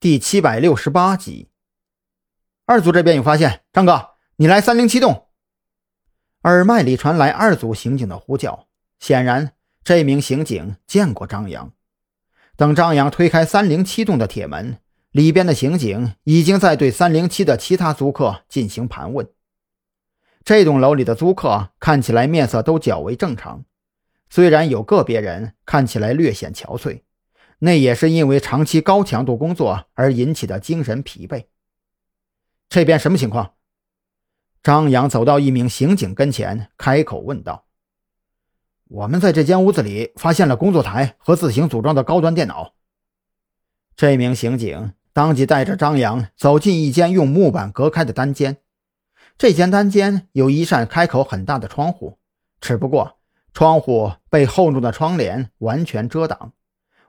第七百六十八集。二组这边有发现，张哥，你来三零七栋。耳麦里传来二组刑警的呼叫，显然这名刑警见过张扬。等张扬推开三零七栋的铁门，里边的刑警已经在对三零七的其他租客进行盘问。这栋楼里的租客看起来面色都较为正常，虽然有个别人看起来略显憔悴，那也是因为长期高强度工作而引起的精神疲惫。这边什么情况？张扬走到一名刑警跟前，开口问道：“我们在这间屋子里发现了工作台和自行组装的高端电脑。”这名刑警当即带着张扬走进一间用木板隔开的单间。这间单间有一扇开口很大的窗户，只不过窗户被厚重的窗帘完全遮挡，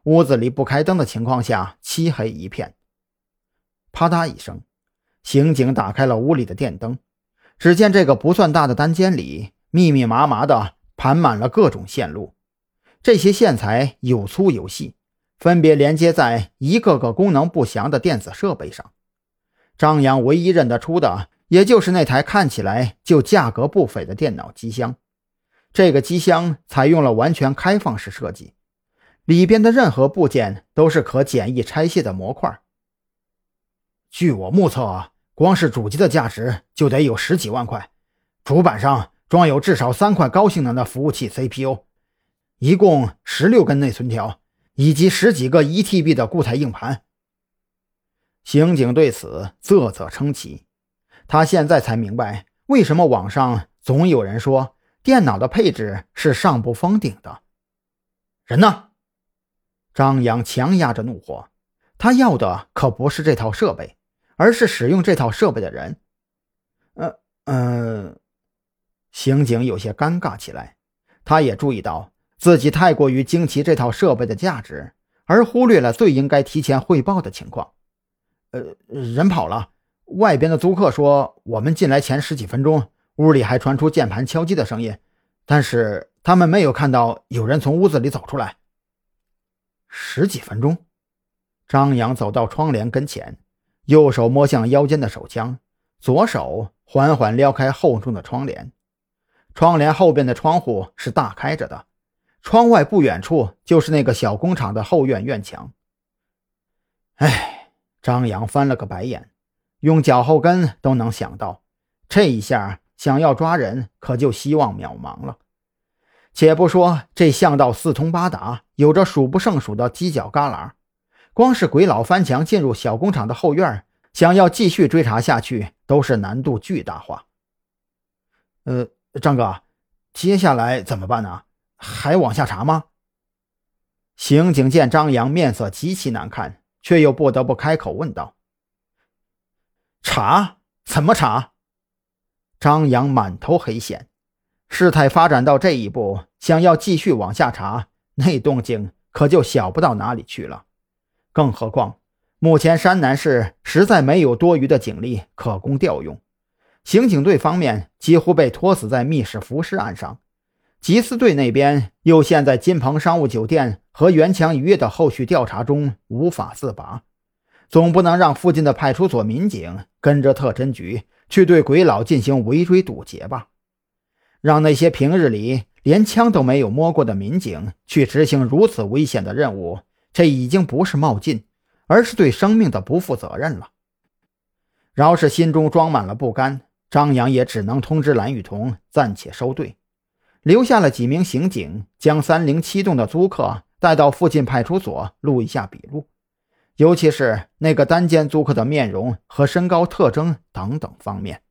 屋子里不开灯的情况下，漆黑一片。啪嗒一声。刑警打开了屋里的电灯，只见这个不算大的单间里密密麻麻的盘满了各种线路，这些线材有粗有细，分别连接在一个个功能不详的电子设备上。张扬唯一认得出的，也就是那台看起来就价格不菲的电脑机箱。这个机箱采用了完全开放式设计，里边的任何部件都是可简易拆卸的模块。据我目测啊。光是主机的价值就得有十几万块，主板上装有至少三块高性能的服务器 CPU，一共十六根内存条，以及十几个一 TB 的固态硬盘。刑警对此啧啧称奇，他现在才明白为什么网上总有人说电脑的配置是上不封顶的。人呢？张扬强压着怒火，他要的可不是这套设备。而是使用这套设备的人，呃呃，刑警有些尴尬起来。他也注意到自己太过于惊奇这套设备的价值，而忽略了最应该提前汇报的情况。呃，人跑了。外边的租客说，我们进来前十几分钟，屋里还传出键盘敲击的声音，但是他们没有看到有人从屋子里走出来。十几分钟，张扬走到窗帘跟前。右手摸向腰间的手枪，左手缓缓撩开厚重的窗帘。窗帘后边的窗户是大开着的，窗外不远处就是那个小工厂的后院院墙。哎，张扬翻了个白眼，用脚后跟都能想到，这一下想要抓人可就希望渺茫了。且不说这巷道四通八达，有着数不胜数的犄角旮旯。光是鬼佬翻墙进入小工厂的后院，想要继续追查下去，都是难度巨大化。呃，张哥，接下来怎么办呢？还往下查吗？刑警见张扬面色极其难看，却又不得不开口问道：“查？怎么查？”张扬满头黑线，事态发展到这一步，想要继续往下查，那动静可就小不到哪里去了。更何况，目前山南市实在没有多余的警力可供调用，刑警队方面几乎被拖死在密室浮尸案上，缉私队那边又陷在金鹏商务酒店和元强渔业的后续调查中无法自拔，总不能让附近的派出所民警跟着特侦局去对鬼佬进行围追堵截吧？让那些平日里连枪都没有摸过的民警去执行如此危险的任务？这已经不是冒进，而是对生命的不负责任了。饶是心中装满了不甘，张扬也只能通知蓝雨桐暂且收队，留下了几名刑警将三零七栋的租客带到附近派出所录一下笔录，尤其是那个单间租客的面容和身高特征等等方面。